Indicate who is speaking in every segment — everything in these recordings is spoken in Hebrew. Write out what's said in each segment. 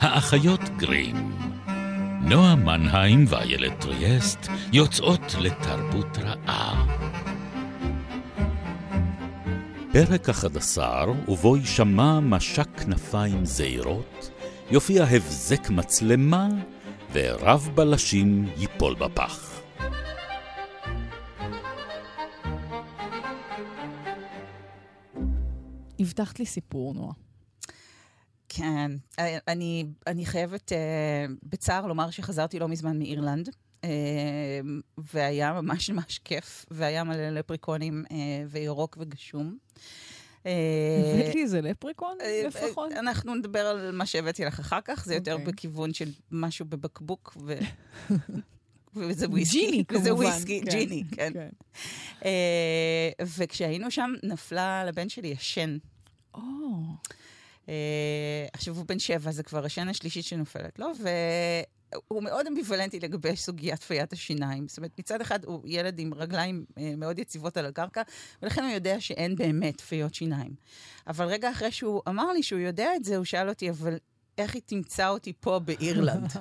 Speaker 1: האחיות גרים. נועה מנהיים ואיילת טריאסט יוצאות לתרבות רעה. פרק 11, ובו יישמע משק כנפיים זעירות, יופיע הבזק מצלמה, ורב בלשים ייפול בפח.
Speaker 2: הבטחת לי סיפור, נועה.
Speaker 3: כן, אני, אני חייבת uh, בצער לומר שחזרתי לא מזמן מאירלנד, uh, והיה ממש ממש כיף, והיה מלא לפריקונים uh, וירוק וגשום.
Speaker 2: הבאת לי איזה לפריקון לפחות?
Speaker 3: אנחנו נדבר על מה שהבאתי לך אחר כך, זה יותר. אוקיי. בכיוון של משהו בבקבוק, ו... וזה וויסקי.
Speaker 2: ג'יני, כמובן.
Speaker 3: וזה וויסקי, כן, ג'יני, כן. כן. Uh, וכשהיינו שם, נפלה לבן שלי ישן.
Speaker 2: Oh.
Speaker 3: אה, עכשיו, הוא בן שבע, זה כבר השן השלישית שנופלת לו, והוא מאוד אמביוולנטי לגבי סוגיית פיית השיניים. זאת אומרת, מצד אחד הוא ילד עם רגליים אה, מאוד יציבות על הקרקע, ולכן הוא יודע שאין באמת פיות שיניים. אבל רגע אחרי שהוא אמר לי שהוא יודע את זה, הוא שאל אותי, אבל איך היא תמצא אותי פה באירלנד?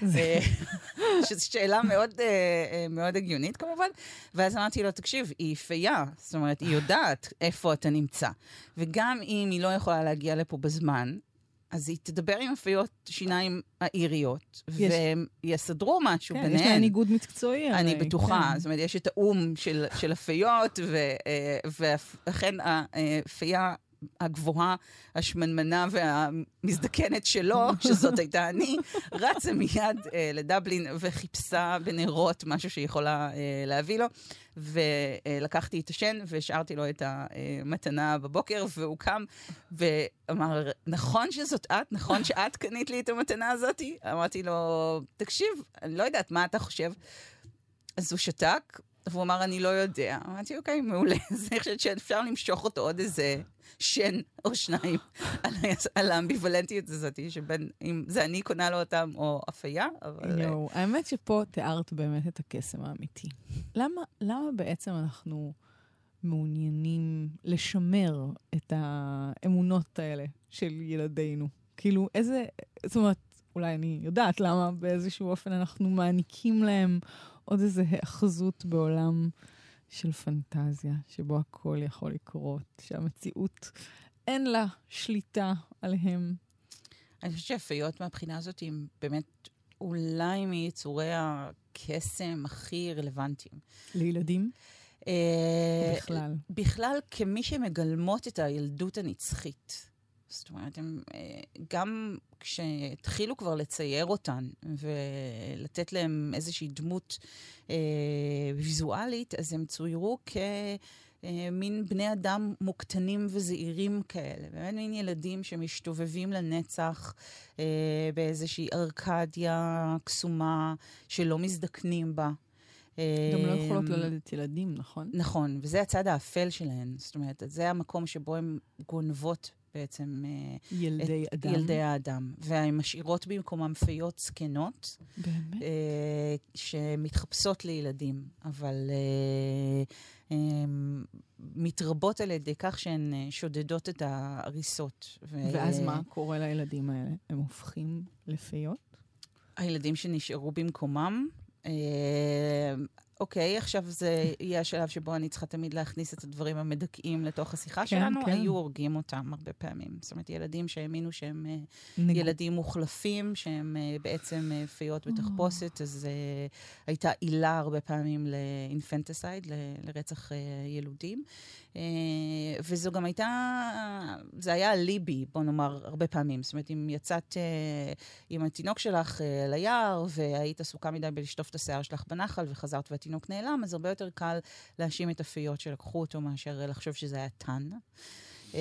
Speaker 3: שזו שאלה מאוד, אה, אה, מאוד הגיונית כמובן. ואז אמרתי לו, תקשיב, היא פייה, זאת אומרת, היא יודעת איפה אתה נמצא. וגם אם היא לא יכולה להגיע לפה בזמן, אז היא תדבר עם הפיות שיניים האיריות, והם יסדרו משהו
Speaker 2: כן,
Speaker 3: ביניהן.
Speaker 2: יש להן איגוד מקצועי.
Speaker 3: אני הרי, בטוחה. כן. זאת אומרת, יש את האו"ם של, של הפיות, אה, ולכן הפייה הגבוהה, השמנמנה והמזדקנת שלו, שזאת הייתה אני, רצה מיד אה, לדבלין וחיפשה בנרות משהו שהיא יכולה אה, להביא לו. ולקחתי את השן והשארתי לו את המתנה בבוקר, והוא קם ואמר, נכון שזאת את? נכון שאת קנית לי את המתנה הזאתי? אמרתי לו, תקשיב, אני לא יודעת מה אתה חושב. אז הוא שתק, והוא אמר, אני לא יודע. אמרתי, אוקיי, מעולה. אז אני חושבת שאפשר למשוך אותו עוד איזה שן או שניים על, האמביוולנטיות הזאת, שבין אם זה אני קונה לו אותם או אפייה, אבל...
Speaker 2: יואו, האמת שפה תיארת באמת את הקסם האמיתי. למה, למה בעצם אנחנו מעוניינים לשמר את האמונות האלה של ילדינו? כאילו, איזה... זאת אומרת, אולי אני יודעת למה באיזשהו אופן אנחנו מעניקים להם עוד איזה היאחזות בעולם של פנטזיה, שבו הכל יכול לקרות, שהמציאות אין לה שליטה עליהם.
Speaker 3: אני חושבת שהפיות מהבחינה הזאת הם באמת אולי מיצורי הקסם הכי רלוונטיים.
Speaker 2: לילדים? אה, בכלל.
Speaker 3: בכלל, כמי שמגלמות את הילדות הנצחית. זאת אומרת, הם אה, גם כשהתחילו כבר לצייר אותן ולתת להם איזושהי דמות אה, ויזואלית, אז הם צוירו כמין אה, בני אדם מוקטנים וזעירים כאלה. באמת מין ילדים שמשתובבים לנצח אה, באיזושהי ארקדיה קסומה שלא מזדקנים בה.
Speaker 2: גם לא יכולות ללדת ילדים, נכון?
Speaker 3: נכון, וזה הצד האפל שלהן. זאת אומרת, זה המקום שבו הן גונבות בעצם...
Speaker 2: אה, ילדי את אדם.
Speaker 3: ילדי האדם. והן משאירות במקומם פיות זקנות.
Speaker 2: באמת?
Speaker 3: אה, שמתחפשות לילדים, אבל אה, אה, מתרבות על ידי כך שהן אה, שודדות את ההריסות.
Speaker 2: ו... ואז מה קורה לילדים האלה? הם הופכים לפיות?
Speaker 3: הילדים שנשארו במקומם, אה, אוקיי, עכשיו זה יהיה השלב שבו אני צריכה תמיד להכניס את הדברים המדכאים לתוך השיחה כן, שלנו, כן. היו הורגים אותם הרבה פעמים. זאת אומרת, ילדים שהאמינו שהם אה, נג... ילדים מוחלפים, שהם uh, בעצם uh, פיות בתחפושת, אז uh, הייתה עילה הרבה פעמים לאינפנטסייד, ל- לרצח uh, ילודים. Uh, וזו גם הייתה, זה היה ליבי, בוא נאמר, הרבה פעמים. זאת אומרת, אם יצאת uh, עם התינוק שלך uh, ליער, והיית עסוקה מדי בלשטוף את השיער שלך בנחל, וחזרת והתינוק... התינוק נעלם, אז הרבה יותר קל להאשים את הפיות שלקחו אותו מאשר לחשוב שזה היה טאן. Uh,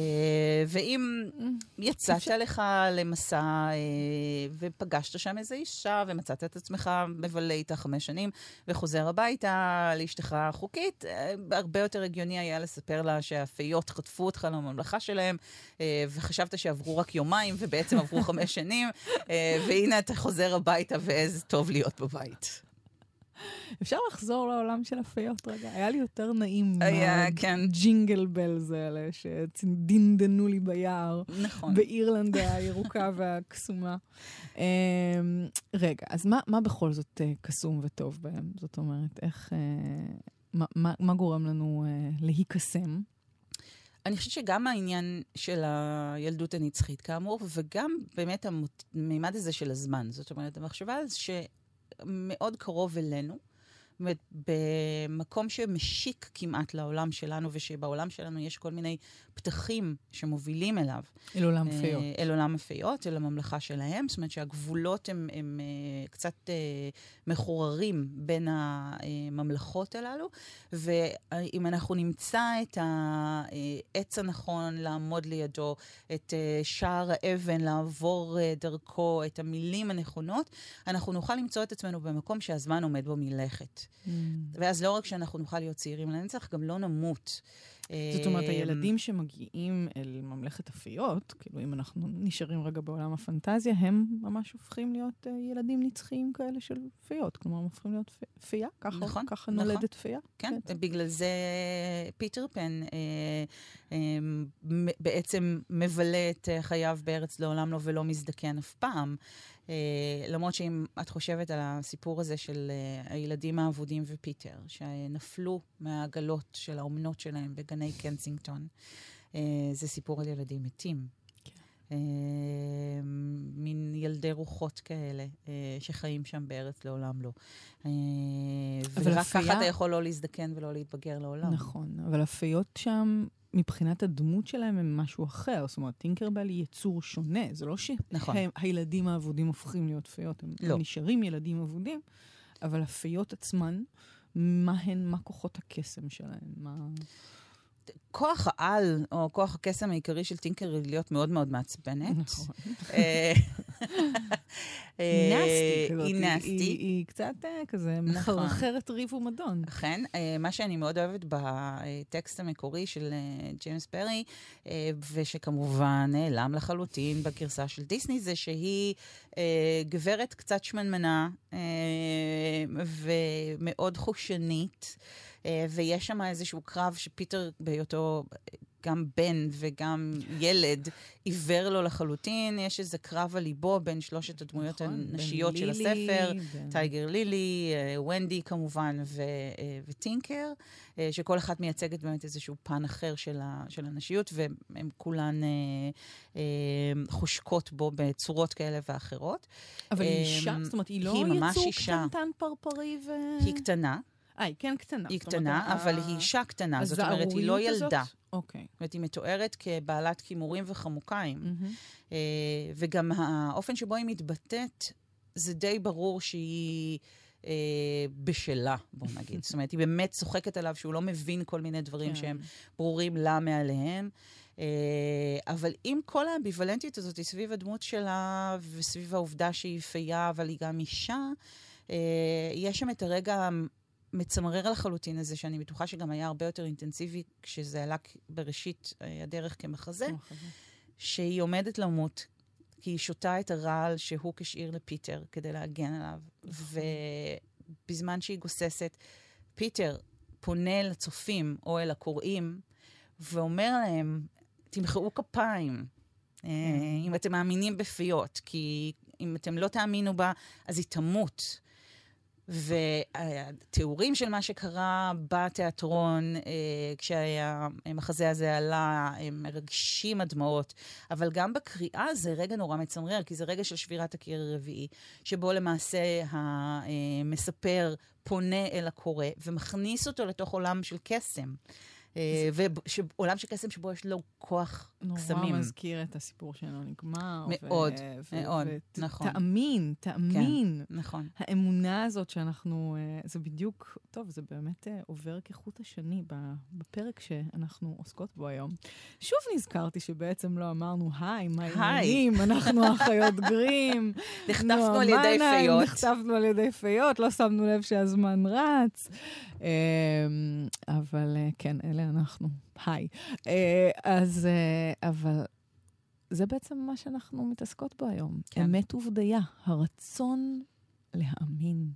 Speaker 3: ואם יצאת לך למסע uh, ופגשת שם איזו אישה ומצאת את עצמך מבלה איתה חמש שנים וחוזר הביתה לאשתך החוקית, uh, הרבה יותר הגיוני היה לספר לה שהפיות חטפו אותך לממלכה שלהם וחשבת שעברו רק יומיים ובעצם עברו חמש שנים, והנה אתה חוזר הביתה ואיזה טוב להיות בבית.
Speaker 2: אפשר לחזור לעולם של הפיות רגע? היה לי יותר נעים
Speaker 3: היה, כן.
Speaker 2: ג'ינגל בלז האלה שדינדנו לי ביער.
Speaker 3: נכון.
Speaker 2: באירלנד הירוקה והקסומה. אמ, רגע, אז מה, מה בכל זאת אה, קסום וטוב בהם? זאת אומרת, איך... אה, מה, מה, מה גורם לנו אה, להיקסם?
Speaker 3: אני חושבת שגם העניין של הילדות הנצחית, כאמור, וגם באמת המימד הזה של הזמן. זאת אומרת, המחשבה על שמאוד קרוב אלינו, אומרת, במקום שמשיק כמעט לעולם שלנו, ושבעולם שלנו יש כל מיני פתחים שמובילים אליו.
Speaker 2: אל עולם אה, הפיות.
Speaker 3: אל עולם הפיות, אל הממלכה שלהם. זאת אומרת שהגבולות הם, הם אה, קצת אה, מחוררים בין הממלכות הללו, ואם אנחנו נמצא את העץ הנכון לעמוד לידו, את שער האבן לעבור דרכו, את המילים הנכונות, אנחנו נוכל למצוא את עצמנו במקום שהזמן עומד בו מלכת. Mm. ואז לא רק שאנחנו נוכל להיות צעירים לנצח, גם לא נמות.
Speaker 2: זאת אומרת, אמ, הילדים שמגיעים אל ממלכת הפיות, כאילו אם אנחנו נשארים רגע בעולם הפנטזיה, הם ממש הופכים להיות אה, ילדים נצחיים כאלה של פיות. כלומר, הם הופכים להיות פייה, ככה, נכון, ככה נכון. נולדת פייה.
Speaker 3: כן, בעצם. בגלל זה פיטר פן אה, אה, בעצם מבלה את חייו בארץ לעולם לא ולא מזדקן אף פעם. אה, למרות שאם את חושבת על הסיפור הזה של אה, הילדים האבודים ופיטר, שנפלו מהעגלות של האומנות שלהם בגני קנסינגטון, uh, זה סיפור על ילדים מתים. כן. מין ילדי רוחות כאלה שחיים שם בארץ לעולם לא. Uh, ורק ככה אתה יכול לא להזדקן ולא להתבגר לעולם.
Speaker 2: נכון, אבל הפיות שם מבחינת הדמות שלהם הם משהו אחר. זאת אומרת, טינקרבל היא יצור שונה. זה לא שהילדים נכון. האבודים הופכים להיות פיות, הם לא. נשארים ילדים אבודים, אבל הפיות עצמן, מה הן, מה כוחות הקסם שלהן? מה...
Speaker 3: כוח העל, או כוח הקסם העיקרי של טינקר היא להיות מאוד מאוד מעצבנת. נכון.
Speaker 2: אה, נסטי כזאת. היא נסטי. היא קצת אה, כזה נכון. מחרחרת ריב ומדון.
Speaker 3: אכן. אה, מה שאני מאוד אוהבת בטקסט המקורי של ג'יימס פרי, ושכמובן נעלם לחלוטין בגרסה של דיסני, זה שהיא גברת קצת שמנמנה ומאוד חושנית. אה, ויש שם איזשהו קרב שפיטר בהיותו גם בן וגם ילד עיוור לו לחלוטין. יש איזה קרב על ליבו בין שלושת הדמויות נכון, הנשיות של לילי, הספר, בין... טייגר לילי, אה, ונדי כמובן ו, אה, וטינקר, שכל אחת מייצגת באמת איזשהו פן אחר של, ה, של הנשיות, והן כולן חושקות בו בצורות כאלה ואחרות.
Speaker 2: אבל היא אישה? זאת אומרת, היא לא היא יצור קטנטן פרפרי ו...
Speaker 3: היא קטנה.
Speaker 2: אה, היא כן קטנה.
Speaker 3: היא קטנה, אבל היא אישה קטנה. זאת אומרת, היא לא ילדה.
Speaker 2: אוקיי.
Speaker 3: זאת אומרת, היא מתוארת כבעלת כימורים וחמוקיים. אה, וגם האופן שבו היא מתבטאת, זה די ברור שהיא... אה, בשלה, בוא נגיד. זאת אומרת, היא באמת צוחקת עליו שהוא לא מבין כל מיני דברים כן. שהם ברורים לה מעליהם. אה, אבל עם כל האמביוולנטיות הזאת היא סביב הדמות שלה וסביב העובדה שהיא פייה, אבל היא גם אישה, אה, יש שם את הרגע מצמרר לחלוטין הזה, שאני בטוחה שגם היה הרבה יותר אינטנסיבי כשזה עלה בראשית אה, הדרך כמחזה, שהיא עומדת למות, כי היא שותה את הרעל שהוא כשאיר לפיטר כדי להגן עליו. נכון. ובזמן שהיא גוססת, פיטר פונה לצופים או אל הקוראים ואומר להם, תמחאו כפיים. אה, כן. אם אתם מאמינים בפיות, כי אם אתם לא תאמינו בה, אז היא תמות. והתיאורים של מה שקרה בתיאטרון, אה, כשהמחזה הזה עלה, הם מרגשים הדמעות, אבל גם בקריאה זה רגע נורא מצמרר, כי זה רגע של שבירת הקיר הרביעי, שבו למעשה המספר פונה אל הקורא ומכניס אותו לתוך עולם של קסם. אה, ועולם של קסם שבו יש לו כוח קסמים.
Speaker 2: נורא מזכיר את הסיפור שלו נגמר.
Speaker 3: מאוד, מאוד, נכון.
Speaker 2: תאמין, תאמין.
Speaker 3: כן, נכון.
Speaker 2: האמונה הזאת שאנחנו, אה, זה בדיוק, טוב, זה באמת אה, עובר כחוט השני בפרק שאנחנו עוסקות בו היום. שוב נזכרתי שבעצם לא אמרנו, היי, מה העניינים? אנחנו אחיות גרים.
Speaker 3: נחטפנו על ידי פיות.
Speaker 2: נחטפנו על ידי פיות, לא שמנו לב שהזמן רץ. אמ, אבל כן, אלה אנחנו. היי. אה, אז, אה, אבל זה בעצם מה שאנחנו מתעסקות בו היום. כן. אמת ובדיה, הרצון להאמין.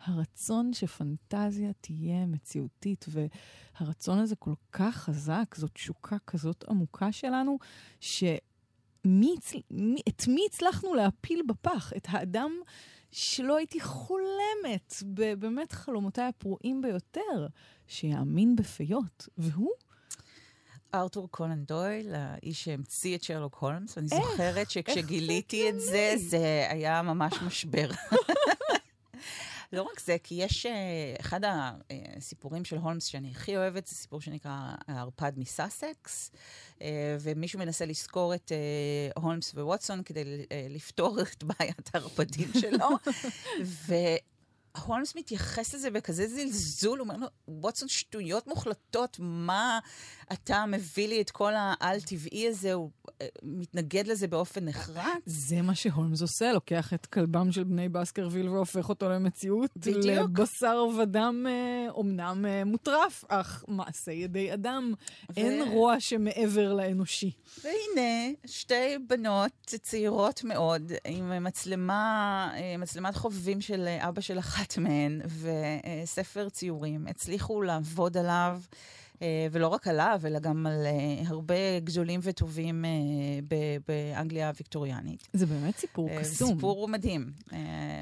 Speaker 2: הרצון שפנטזיה תהיה מציאותית, והרצון הזה כל כך חזק, זאת תשוקה כזאת עמוקה שלנו, שמי, את מי הצלחנו להפיל בפח? את האדם שלא הייתי חולמת, באמת חלומותיי הפרועים ביותר, שיאמין בפיות, והוא?
Speaker 3: ארתור קונן דויל, האיש שהמציא את שרלוק הולמס, ואני זוכרת שכשגיליתי את זה, זה היה ממש משבר. לא רק זה, כי יש uh, אחד הסיפורים של הולמס שאני הכי אוהבת, זה סיפור שנקרא הערפד מסאסקס, uh, ומישהו מנסה לזכור את uh, הולמס וווטסון כדי לפתור את בעיית הערפדים שלו. הולמס מתייחס לזה בכזה זלזול, הוא אומר לו, ווטסון, שטויות מוחלטות, מה אתה מביא לי את כל העל-טבעי הזה? הוא אה, מתנגד לזה באופן נחרץ.
Speaker 2: זה מה שהולמס עושה, לוקח את כלבם של בני בסקרוויל והופך אותו למציאות.
Speaker 3: בדיוק.
Speaker 2: לבשר ודם אומנם אה, מוטרף, אך מעשה ידי אדם. ו... אין רוע שמעבר לאנושי.
Speaker 3: והנה, שתי בנות צעירות מאוד, עם מצלמה, אה, מצלמת חובבים של אבא של אחת. אחת מהן וספר ציורים הצליחו לעבוד עליו. אה, ולא רק עליו, אלא גם על אה, הרבה גדולים וטובים אה, באנגליה הוויקטוריאנית.
Speaker 2: זה באמת סיפור קסום.
Speaker 3: סיפור מדהים.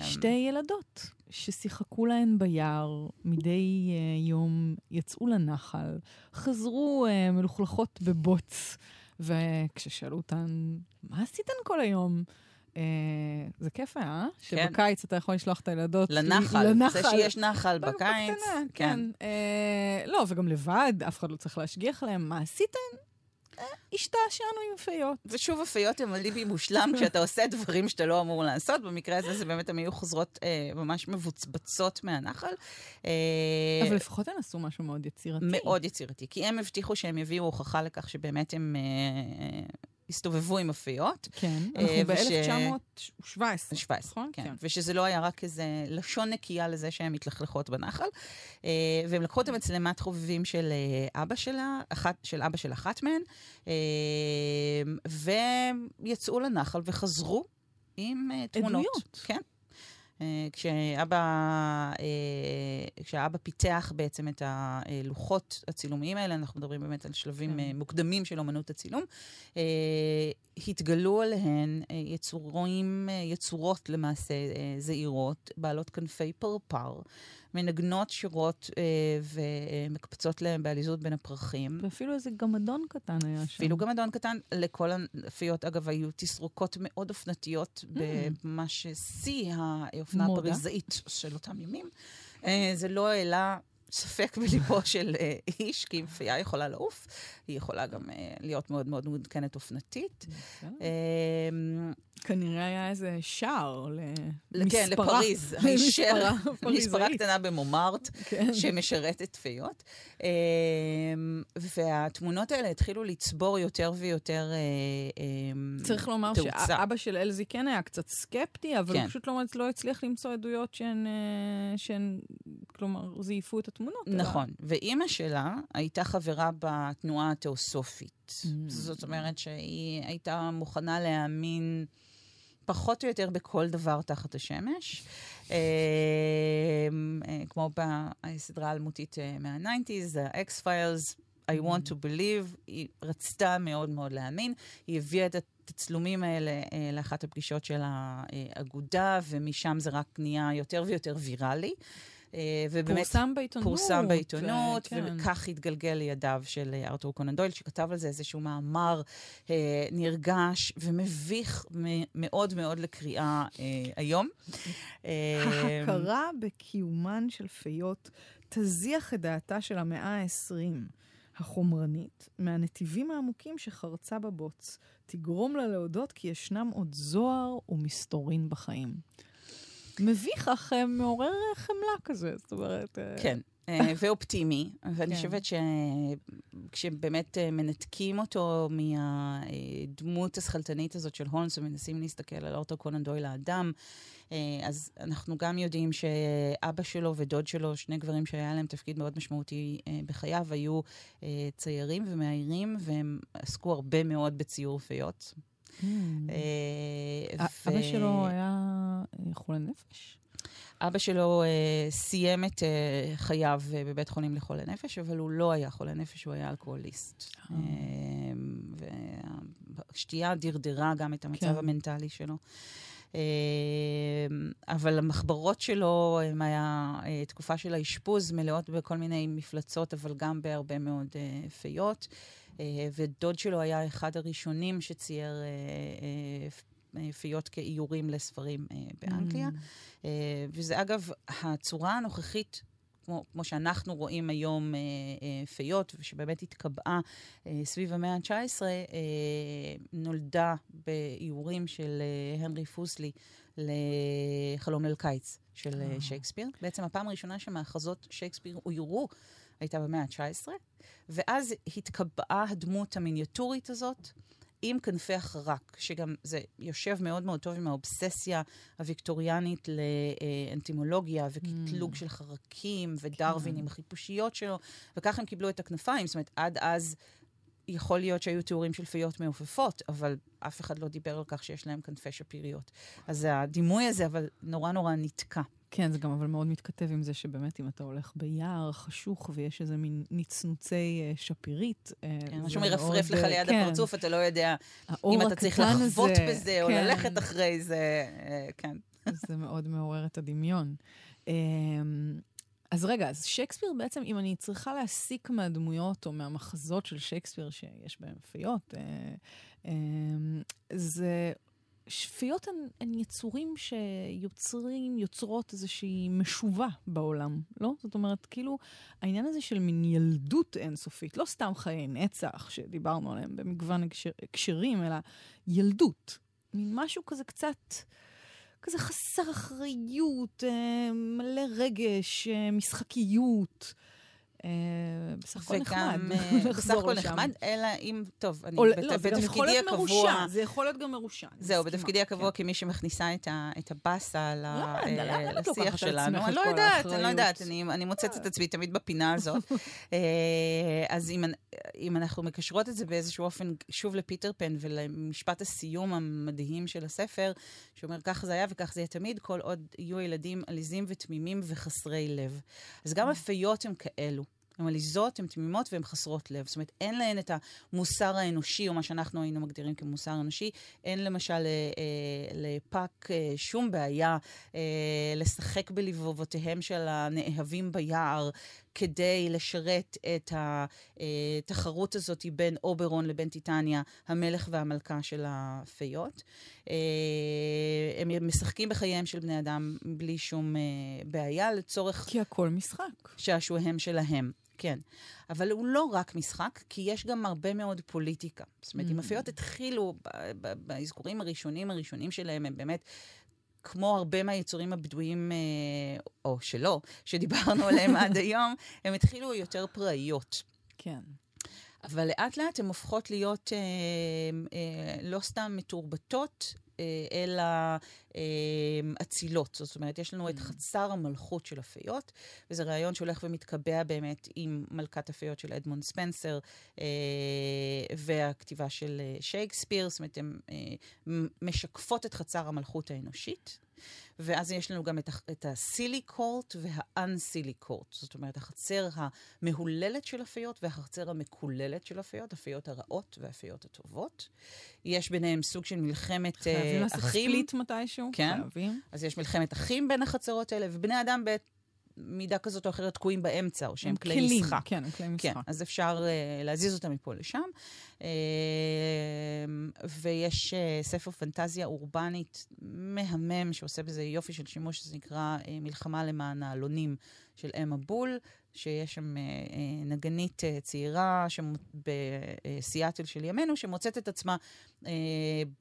Speaker 2: שתי ילדות ששיחקו להן ביער, מדי יום יצאו לנחל, חזרו מלוכלכות בבוץ, וכששאלו אותן, מה עשיתן כל היום? אה, זה כיף אה? כן. שבקיץ אתה יכול לשלוח את הילדות
Speaker 3: לנחל. לנחל. זה שיש נחל בקיץ. בקטנה,
Speaker 2: כן. כן. אה, לא, וגם לבד, אף אחד לא צריך להשגיח להם. מה עשיתם? השתעשענו עם פיות.
Speaker 3: ושוב, הפיות הם אליבי מושלם כשאתה עושה דברים שאתה לא אמור לעשות. במקרה הזה זה באמת, הן היו חוזרות אה, ממש מבוצבצות מהנחל.
Speaker 2: אה, אבל לפחות הן עשו משהו מאוד יצירתי.
Speaker 3: מאוד יצירתי, כי הם הבטיחו שהם יביאו הוכחה לכך שבאמת הם... אה, הסתובבו עם הפיות.
Speaker 2: כן, אנחנו ב-1917.
Speaker 3: 17, נכון? כן. כן. ושזה לא היה רק איזה לשון נקייה לזה שהן מתלכלכות בנחל. אה, והם לקחו את המצלמת חובבים של אה, אבא שלה, אחת, של אבא של אחת מהן, אה, ויצאו לנחל וחזרו עם תמונות.
Speaker 2: עדויות.
Speaker 3: כן. אה, כשאבא, אה, כשאבא פיתח בעצם את הלוחות הצילומיים האלה, אנחנו מדברים באמת על שלבים כן. מוקדמים של אמנות הצילום, אה, התגלו עליהן יצורים, יצורות למעשה זעירות, בעלות כנפי פרפר. מנגנות שירות אה, ומקפצות להם בעליזות בין הפרחים.
Speaker 2: ואפילו איזה גמדון קטן היה שם.
Speaker 3: אפילו גמדון קטן. לכל האפיות, אגב, היו תסרוקות מאוד אופנתיות, mm. בממש שיא האופנה הפריזאית של אותם ימים. אה, זה לא העלה ספק בליבו של אה, איש, כי אם פיה יכולה לעוף, היא יכולה גם אה, להיות מאוד מאוד מעודכנת אופנתית.
Speaker 2: אמ, כנראה היה איזה שער למספרה.
Speaker 3: כן, לפריז. מספרה קטנה במומארט, כן. שמשרתת פיות. אמ, והתמונות האלה התחילו לצבור יותר ויותר אמ,
Speaker 2: תאוצה. צריך לומר שאבא של אלזי כן היה קצת סקפטי, אבל הוא כן. פשוט לא, לא הצליח למצוא עדויות שהן, אה, שהן, כלומר, זייפו את התמונות.
Speaker 3: נכון, ואימא שלה הייתה חברה בתנועה התיאוסופית. Mm. זאת אומרת שהיא הייתה מוכנה להאמין פחות או יותר בכל דבר תחת השמש. אה, אה, כמו בסדרה האלמותית אה, מה-90's, ה-X Files, I want to believe, היא רצתה מאוד מאוד להאמין. היא הביאה את התצלומים האלה לאחת הפגישות של האגודה, ומשם זה רק נהיה יותר ויותר ויראלי.
Speaker 2: אה, ובאמת... פורסם בעיתונות.
Speaker 3: פורסם בעיתונות, כן. וכך התגלגל לידיו של אה, ארתור קונן דויל, שכתב על זה איזשהו מאמר אה, נרגש ומביך מאוד מאוד לקריאה אה, היום.
Speaker 2: ההכרה בקיומן של פיות תזיח את דעתה של המאה ה-20. החומרנית, מהנתיבים העמוקים שחרצה בבוץ, תגרום לה להודות כי ישנם עוד זוהר ומסתורין בחיים. מביך, אך אה, מעורר חמלה כזה, זאת אומרת...
Speaker 3: אה, כן. אה, ואופטימי, ואני כן. חושבת שכשבאמת מנתקים אותו מהדמות השכלתנית הזאת של הולמס ומנסים להסתכל על אורטו קונן דויל האדם, אז אנחנו גם יודעים שאבא שלו ודוד שלו, שני גברים שהיה להם תפקיד מאוד משמעותי בחייו, היו ציירים ומאיירים, והם עסקו הרבה מאוד בציור פיות.
Speaker 2: Mm. אבא שלו היה חולה נפש?
Speaker 3: אבא שלו uh, סיים את uh, חייו uh, בבית חולים לחולי נפש, אבל הוא לא היה חולה נפש, הוא היה אלכוהוליסט. Uh, והשתייה דרדרה גם את המצב כן. המנטלי שלו. Uh, אבל המחברות שלו, הם היה uh, תקופה של האשפוז, מלאות בכל מיני מפלצות, אבל גם בהרבה מאוד uh, פיות. Uh, ודוד שלו היה אחד הראשונים שצייר uh, uh, פיות כאיורים לספרים אה, באנגליה. Mm. אה, וזה אגב, הצורה הנוכחית כמו, כמו שאנחנו רואים היום אה, אה, פיות, ושבאמת התקבעה אה, סביב המאה ה-19, אה, נולדה באיורים של אה, הנרי פוסלי לחלום ליל קיץ של אה. שייקספיר. בעצם הפעם הראשונה שמהכרזות שייקספיר אוירו הייתה במאה ה-19, ואז התקבעה הדמות המיניאטורית הזאת. עם כנפי החרק, שגם זה יושב מאוד מאוד טוב עם האובססיה הוויקטוריאנית לאנטימולוגיה וקטלוג mm. של חרקים ודרווין כן. עם החיפושיות שלו, וככה הם קיבלו את הכנפיים. זאת אומרת, עד אז יכול להיות שהיו תיאורים של פיות מעופפות, אבל אף אחד לא דיבר על כך שיש להם כנפי שפיריות. אז הדימוי הזה, אבל נורא נורא נתקע.
Speaker 2: כן, זה גם אבל מאוד מתכתב עם זה שבאמת אם אתה הולך ביער חשוך ויש איזה מין נצנוצי uh, שפירית,
Speaker 3: אה, כן, משהו מרפרף לך ליד כן. הפרצוף, אתה לא יודע אם אתה צריך לחוות זה, בזה כן. או ללכת אחרי זה, כן.
Speaker 2: זה מאוד מעורר את הדמיון. Um, אז רגע, אז שייקספיר בעצם, אם אני צריכה להסיק מהדמויות או מהמחזות של שייקספיר שיש בהם פיות, זה שפיות הן, הן יצורים שיוצרים, יוצרות איזושהי משובה בעולם, לא? זאת אומרת, כאילו, העניין הזה של מין ילדות אינסופית, לא סתם חיי נצח שדיברנו עליהם במגוון הקשרים, אלא ילדות. מין משהו כזה קצת... כזה חסר אחריות, אה, מלא רגש, אה, משחקיות. אה, בסך הכל נחמד.
Speaker 3: וגם בסך הכל נחמד, אלא אם, טוב, אני לא, בתפקידי הקבוע...
Speaker 2: זה יכול להיות גם מרושע.
Speaker 3: זהו, בתפקידי הקבוע כן. כמי שמכניסה את הבאסה לשיח שלנו. אני לא יודעת, אני לא יודעת, אני מוצאת את עצמי תמיד בפינה הזאת. אה, אז אם אנחנו מקשרות את זה באיזשהו אופן, שוב לפיטר פן ולמשפט הסיום המדהים של הספר, שאומר, כך זה היה וכך זה יהיה תמיד, כל עוד יהיו ילדים עליזים ותמימים וחסרי לב. אז גם הפיות הם כאלו. הן עליזות, הן תמימות והן חסרות לב. זאת אומרת, אין להן את המוסר האנושי, או מה שאנחנו היינו מגדירים כמוסר אנושי. אין למשל אה, אה, לפאק אה, שום בעיה לשחק בלבבותיהם של הנאהבים ביער, כדי לשרת את התחרות הזאת בין אוברון לבין טיטניה, המלך והמלכה של הפיות. הם משחקים בחייהם של בני אדם בלי שום בעיה, לצורך...
Speaker 2: כי הכל משחק.
Speaker 3: שעשועיהם שלהם. כן. אבל הוא לא רק משחק, כי יש גם הרבה מאוד פוליטיקה. זאת אומרת, mm. אם הפיות התחילו, באזכורים הראשונים הראשונים שלהם, הם באמת... כמו הרבה מהיצורים הבדויים, אה, או שלא, שדיברנו עליהם עד היום, הם התחילו יותר פראיות.
Speaker 2: כן.
Speaker 3: אבל לאט לאט הן הופכות להיות אה, אה, לא סתם מתורבתות, אה, אלא אה, אצילות. זאת אומרת, יש לנו את mm. חצר המלכות של הפיות, וזה רעיון שהולך ומתקבע באמת עם מלכת הפיות של אדמונד ספנסר אה, והכתיבה של שייקספיר. זאת אומרת, הן משקפות את חצר המלכות האנושית. ואז יש לנו גם את, את הסילי קורט והאנסילי קורט. זאת אומרת, החצר המהוללת של הפיות והחצר המקוללת של הפיות, הפיות הרעות והפיות הטובות. יש ביניהם סוג של מלחמת אחים.
Speaker 2: חייבים לעשות ספליט מתישהו.
Speaker 3: כן. חייבים. אז יש מלחמת אחים בין החצרות האלה, ובני אדם בעת מידה כזאת או אחרת תקועים באמצע, או שהם כלי כלים, משחק.
Speaker 2: כן, הם כלי כן, משחק.
Speaker 3: כן, אז אפשר uh, להזיז אותם מפה לשם. Uh, ויש uh, ספר פנטזיה אורבנית מהמם, שעושה בזה יופי של שימוש, שזה נקרא uh, מלחמה למען העלונים של אמה בול. שיש שם אה, אה, נגנית אה, צעירה בסיאטל של ימינו, שמוצאת את עצמה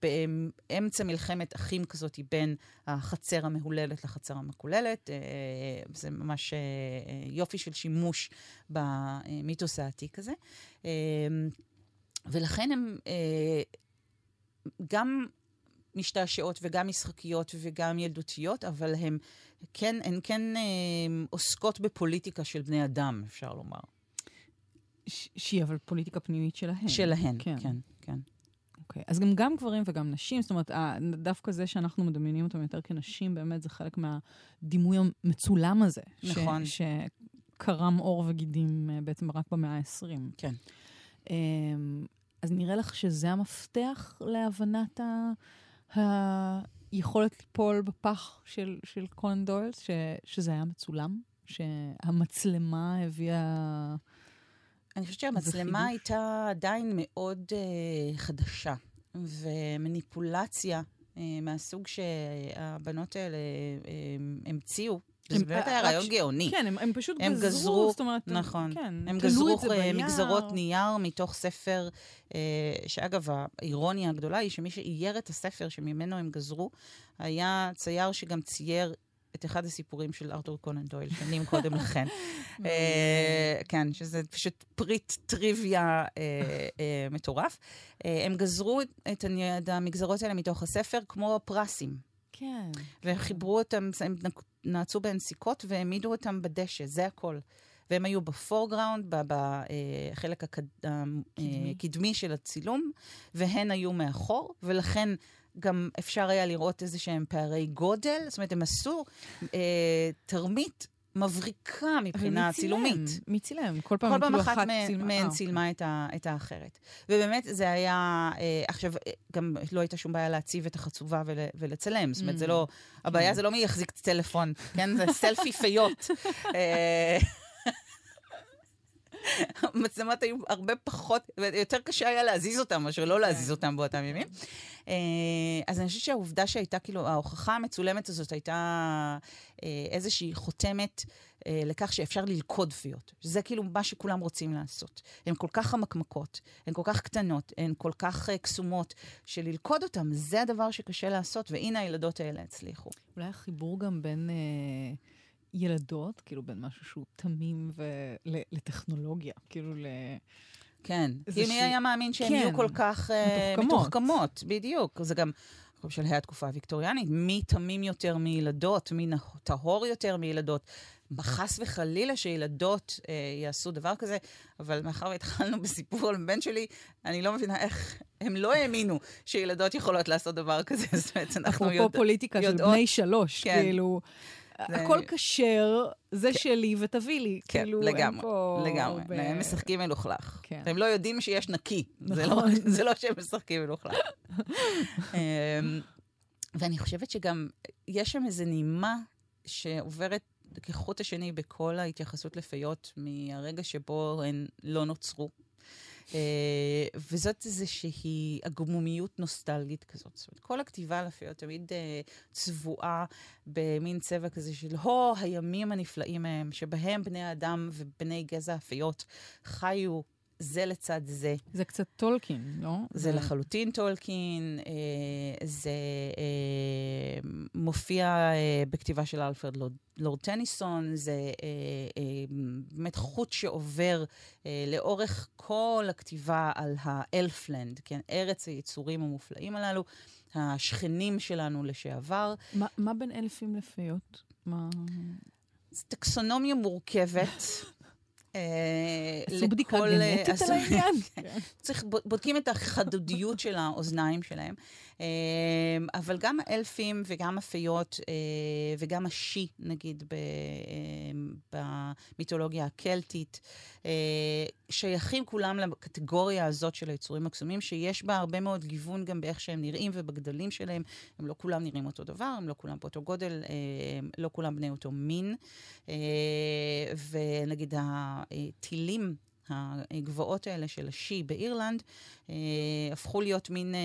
Speaker 3: באמצע מלחמת אחים כזאת בין החצר המהוללת לחצר המקוללת. זה ממש יופי של שימוש במיתוס העתיק הזה. ולכן הם גם משתעשעות וגם משחקיות וגם ילדותיות, אבל הן כן, הן כן אה, עוסקות בפוליטיקה של בני אדם, אפשר לומר.
Speaker 2: שהיא אבל פוליטיקה פנימית שלהן.
Speaker 3: שלהן, כן, כן. כן.
Speaker 2: אוקיי, אז גם, גם גברים וגם נשים, זאת אומרת, דווקא זה שאנחנו מדמיינים אותם יותר כנשים, באמת זה חלק מהדימוי המצולם הזה.
Speaker 3: נכון.
Speaker 2: ש, שקרם עור וגידים אה, בעצם רק במאה ה-20.
Speaker 3: כן.
Speaker 2: אמ, אז נראה לך שזה המפתח להבנת ה... היכולת ליפול בפח של, של קונן דויל, ש, שזה היה מצולם? שהמצלמה הביאה...
Speaker 3: אני חושבת שהמצלמה הייתה עדיין מאוד uh, חדשה, ומניפולציה uh, מהסוג שהבנות האלה אה, המציאו, זה באמת היה רעיון גאוני.
Speaker 2: כן, הם, הם פשוט הם גזרו, גזרו, זאת אומרת,
Speaker 3: נכון.
Speaker 2: כן,
Speaker 3: הם גזרו מגזרות נייר מתוך ספר, שאגב, האירוניה הגדולה היא שמי שאייר את הספר שממנו הם גזרו, היה צייר שגם צייר את אחד הסיפורים של ארתור קונן דויל, שנים קודם לכן. אה, כן, שזה פשוט פריט טריוויה אה, אה, מטורף. הם גזרו את המגזרות האלה מתוך הספר כמו הפרסים.
Speaker 2: כן.
Speaker 3: וחיברו אותם, הם נעצו בהן סיכות והעמידו אותם בדשא, זה הכל. והם היו בפורגראונד, בחלק הקדמי של הצילום, והן היו מאחור, ולכן גם אפשר היה לראות איזה שהם פערי גודל, זאת אומרת, הם עשו אה, תרמית מבריקה מבחינה צילומית.
Speaker 2: מי צילם? כל פעם
Speaker 3: כאילו אחת מהן אה, צילמה את, ה, את האחרת. ובאמת, זה היה... אה, עכשיו, אה, גם לא הייתה שום בעיה להציב את החצובה ול, ולצלם. זאת אומרת, זה לא... הבעיה כן. זה לא מי יחזיק טלפון, כן? זה סלפי פיות. המצלמות היו הרבה פחות, יותר קשה היה להזיז אותם מאשר לא להזיז כן. אותם באותם ימים. אה, אז אני חושבת שהעובדה שהייתה, כאילו, ההוכחה המצולמת הזאת הייתה אה, איזושהי חותמת אה, לכך שאפשר ללכוד פיות. זה כאילו מה שכולם רוצים לעשות. הן כל כך חמקמקות, הן כל כך קטנות, הן כל כך קסומות, שללכוד אותן זה הדבר שקשה לעשות, והנה הילדות האלה הצליחו.
Speaker 2: אולי החיבור גם בין... אה... ילדות, כאילו בין משהו שהוא תמים לטכנולוגיה, כאילו ל...
Speaker 3: כן, כי מי היה מאמין שהן כן. יהיו כל כך uh, מתוחכמות, בדיוק. זה גם בשלהי התקופה הוויקטוריאנית, מי תמים יותר מילדות, מי טהור יותר מילדות. חס וחלילה שילדות אה, יעשו דבר כזה, אבל מאחר והתחלנו בסיפור על בן שלי, אני לא מבינה איך הם לא האמינו שילדות יכולות לעשות דבר כזה. זאת אומרת, אנחנו יודעות...
Speaker 2: אפרופו פוליטיקה של בני שלוש, כן. כאילו... הכל כשר, זה שלי ותביא לי.
Speaker 3: כן, כאילו, לגמרי, לגמרי. ב... הם משחקים מלוכלך. כן. הם לא יודעים שיש נקי. נכון. זה, לא, נכון. זה לא שהם משחקים מלוכלך. אמ, ואני חושבת שגם יש שם איזו נימה שעוברת כחוט השני בכל ההתייחסות לפיות מהרגע שבו הן לא נוצרו. אה, וזאת איזושהי עגמומיות נוסטלגית כזאת. זאת אומרת, כל הכתיבה על הפיות תמיד אה, צבועה במין צבע כזה של הו, הימים הנפלאים ההם, שבהם בני האדם ובני גזע הפיות חיו זה לצד זה.
Speaker 2: זה קצת טולקין, לא?
Speaker 3: זה לחלוטין טולקין, אה, זה אה, מופיע אה, בכתיבה של אלפרד לורד, לורד טניסון, זה אה, אה, באמת חוט שעובר אה, לאורך כל הכתיבה על ה Elfland, כן? ארץ היצורים המופלאים הללו, השכנים שלנו לשעבר.
Speaker 2: מה, מה בין אלפים לפיות? מה...
Speaker 3: זו טקסונומיה מורכבת.
Speaker 2: אה, עשו בדיקה גנטית על העניין.
Speaker 3: כן. צריך, בודקים את החדודיות של האוזניים שלהם. אה, אבל גם האלפים וגם הפיות אה, וגם השי, נגיד, במיתולוגיה הקלטית, שייכים כולם לקטגוריה הזאת של היצורים הקסומים, שיש בה הרבה מאוד גיוון גם באיך שהם נראים ובגדלים שלהם. הם לא כולם נראים אותו דבר, הם לא כולם באותו גודל, לא כולם בני אותו מין. ונגיד, הטילים הגבוהות האלה של השי באירלנד, אה, הפכו להיות מין אה,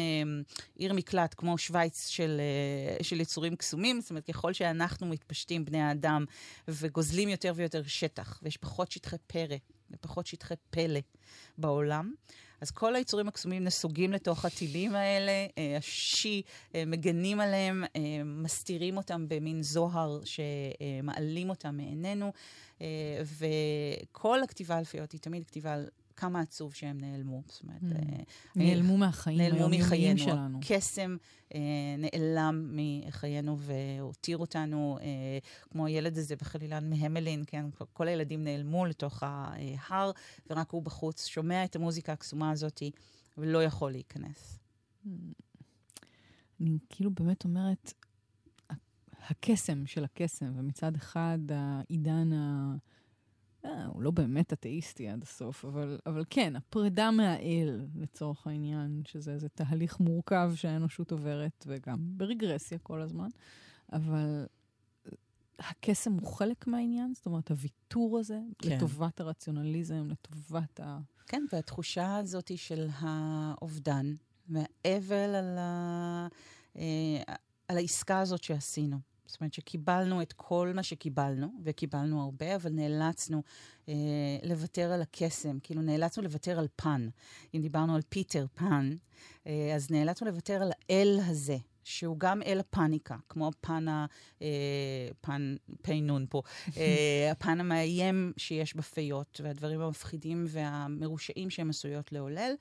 Speaker 3: עיר מקלט, כמו שווייץ של, אה, של יצורים קסומים. זאת אומרת, ככל שאנחנו מתפשטים, בני האדם, וגוזלים יותר ויותר שטח, ויש פחות שטחי פרא ופחות שטחי פלא בעולם, אז כל היצורים הקסומים נסוגים לתוך הטילים האלה, אה, השי, אה, מגנים עליהם, אה, מסתירים אותם במין זוהר שמעלים אותם מעינינו, וכל הכתיבה על פיות היא תמיד כתיבה על כמה עצוב שהם נעלמו. זאת אומרת, mm.
Speaker 2: נעלמו מהחיים היומיומיים שלנו.
Speaker 3: קסם אה, נעלם מחיינו והותיר אותנו, אה, כמו הילד הזה בחלילן מהמלין, כן? כל הילדים נעלמו לתוך ההר, ורק הוא בחוץ שומע את המוזיקה הקסומה הזאת ולא יכול להיכנס.
Speaker 2: אני כאילו באמת אומרת, הקסם של הקסם, ומצד אחד העידן ה... אה, הוא לא באמת אתאיסטי עד הסוף, אבל, אבל כן, הפרידה מהאל, לצורך העניין, שזה איזה תהליך מורכב שהאנושות עוברת, וגם ברגרסיה כל הזמן, אבל הקסם הוא חלק מהעניין, זאת אומרת, הוויתור הזה כן. לטובת הרציונליזם, לטובת ה...
Speaker 3: כן, והתחושה הזאת של האובדן, והאבל על, ה... אה, על העסקה הזאת שעשינו. זאת אומרת שקיבלנו את כל מה שקיבלנו, וקיבלנו הרבה, אבל נאלצנו אה, לוותר על הקסם, כאילו נאלצנו לוותר על פן. אם דיברנו על פיטר פן, אה, אז נאלצנו לוותר על האל הזה, שהוא גם אל הפאניקה, כמו הפן ה... אה, פן, פי נון פה, אה, הפן המאיים שיש בפיות, והדברים המפחידים והמרושעים שהן עשויות לעולל,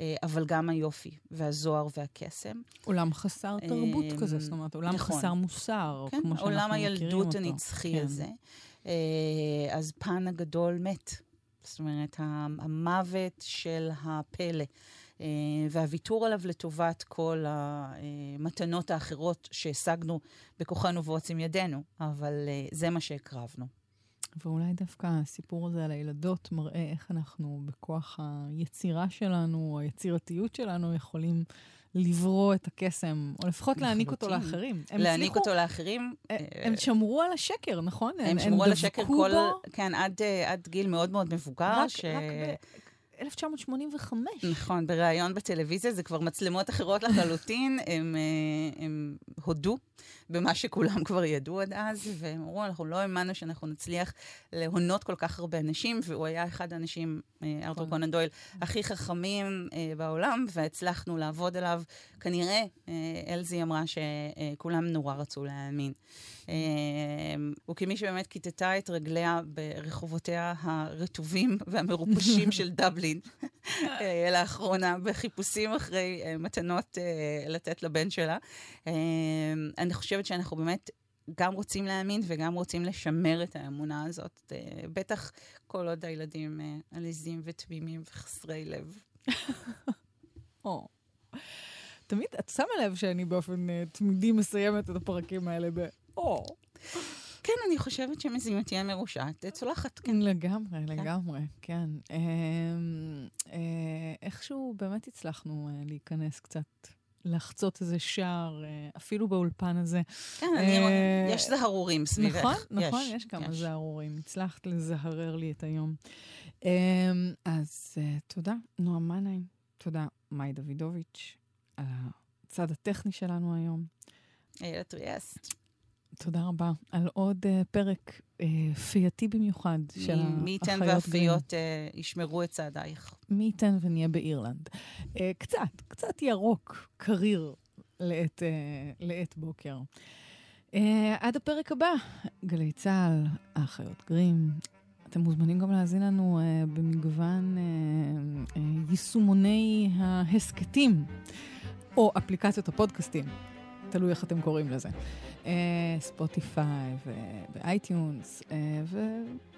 Speaker 3: אה, אבל גם היופי, והזוהר והקסם.
Speaker 2: עולם חסר תרבות כזה, זאת אומרת, עולם נכון. חסר מוסר, כן, כמו שאנחנו מכירים אותו.
Speaker 3: עולם הילדות הנצחי כן. הזה. אז פן הגדול מת. זאת אומרת, המוות של הפלא. אה, והוויתור עליו לטובת כל המתנות האחרות שהשגנו בכוחנו ועוצם ידינו, אבל אה, זה מה שהקרבנו.
Speaker 2: ואולי דווקא הסיפור הזה על הילדות מראה איך אנחנו, בכוח היצירה שלנו, היצירתיות שלנו, יכולים לברוא את הקסם, או לפחות להעניק אותו לאחרים.
Speaker 3: להעניק אותו לאחרים.
Speaker 2: אה, הם שמרו על השקר, נכון?
Speaker 3: הם שמרו על השקר כל, כן, עד גיל מאוד מאוד מבוגר. רק
Speaker 2: 1985.
Speaker 3: נכון, בריאיון בטלוויזיה, זה כבר מצלמות אחרות לחלוטין, הם, אה, הם הודו במה שכולם כבר ידעו עד אז, והם אמרו, אנחנו לא האמנו שאנחנו נצליח להונות כל כך הרבה אנשים, והוא היה אחד האנשים, אה, ארתור נכון. קונן דויל, הכי חכמים אה, בעולם, והצלחנו לעבוד עליו. כנראה, אלזי אמרה שכולם נורא רצו להאמין. וכמי שבאמת כיתתה את רגליה ברחובותיה הרטובים והמרופשים של דבלין לאחרונה, בחיפושים אחרי מתנות לתת לבן שלה. אני חושבת שאנחנו באמת גם רוצים להאמין וגם רוצים לשמר את האמונה הזאת, אה, בטח כל עוד הילדים אה, עליזים ותמימים וחסרי לב.
Speaker 2: תמיד, את שמה לב שאני באופן אה, תמידי מסיימת את הפרקים האלה ב-או.
Speaker 3: כן, אני חושבת שמזימתי המרושעת צולחת, כן.
Speaker 2: לגמרי, כן. לגמרי, כן. איכשהו באמת הצלחנו להיכנס קצת לחצות איזה שער, אה, אפילו באולפן הזה.
Speaker 3: כן, אני, אה, יש זהרורים סביבך.
Speaker 2: נכון, נכון, יש, כמה. זהרורים. הצלחת לזהרר לי את היום. אמ, אז אה, תודה, נועה מנהיים. תודה, מאי דוידוביץ', על הצד הטכני שלנו היום.
Speaker 3: איילת טריאסט.
Speaker 2: תודה רבה על עוד uh, פרק uh, פייתי במיוחד של האחיות.
Speaker 3: מי ייתן והפיות uh, ישמרו את צעדייך.
Speaker 2: מי ייתן ונהיה באירלנד. Uh, קצת, קצת ירוק, קריר לעת, uh, לעת בוקר. Uh, עד הפרק הבא, גלי צה"ל, האחיות גרים. אתם מוזמנים גם להאזין לנו אה, במגוון אה, אה, יישומוני ההסכתים, או אפליקציות הפודקאסטים, תלוי איך אתם קוראים לזה. אה, ספוטיפיי ואייטיונס אה,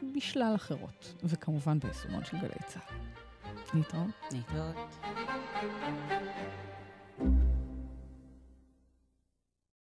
Speaker 2: ובשלל אחרות, וכמובן ביישומון של גלי צה"ל. להתראות.
Speaker 3: להתראות.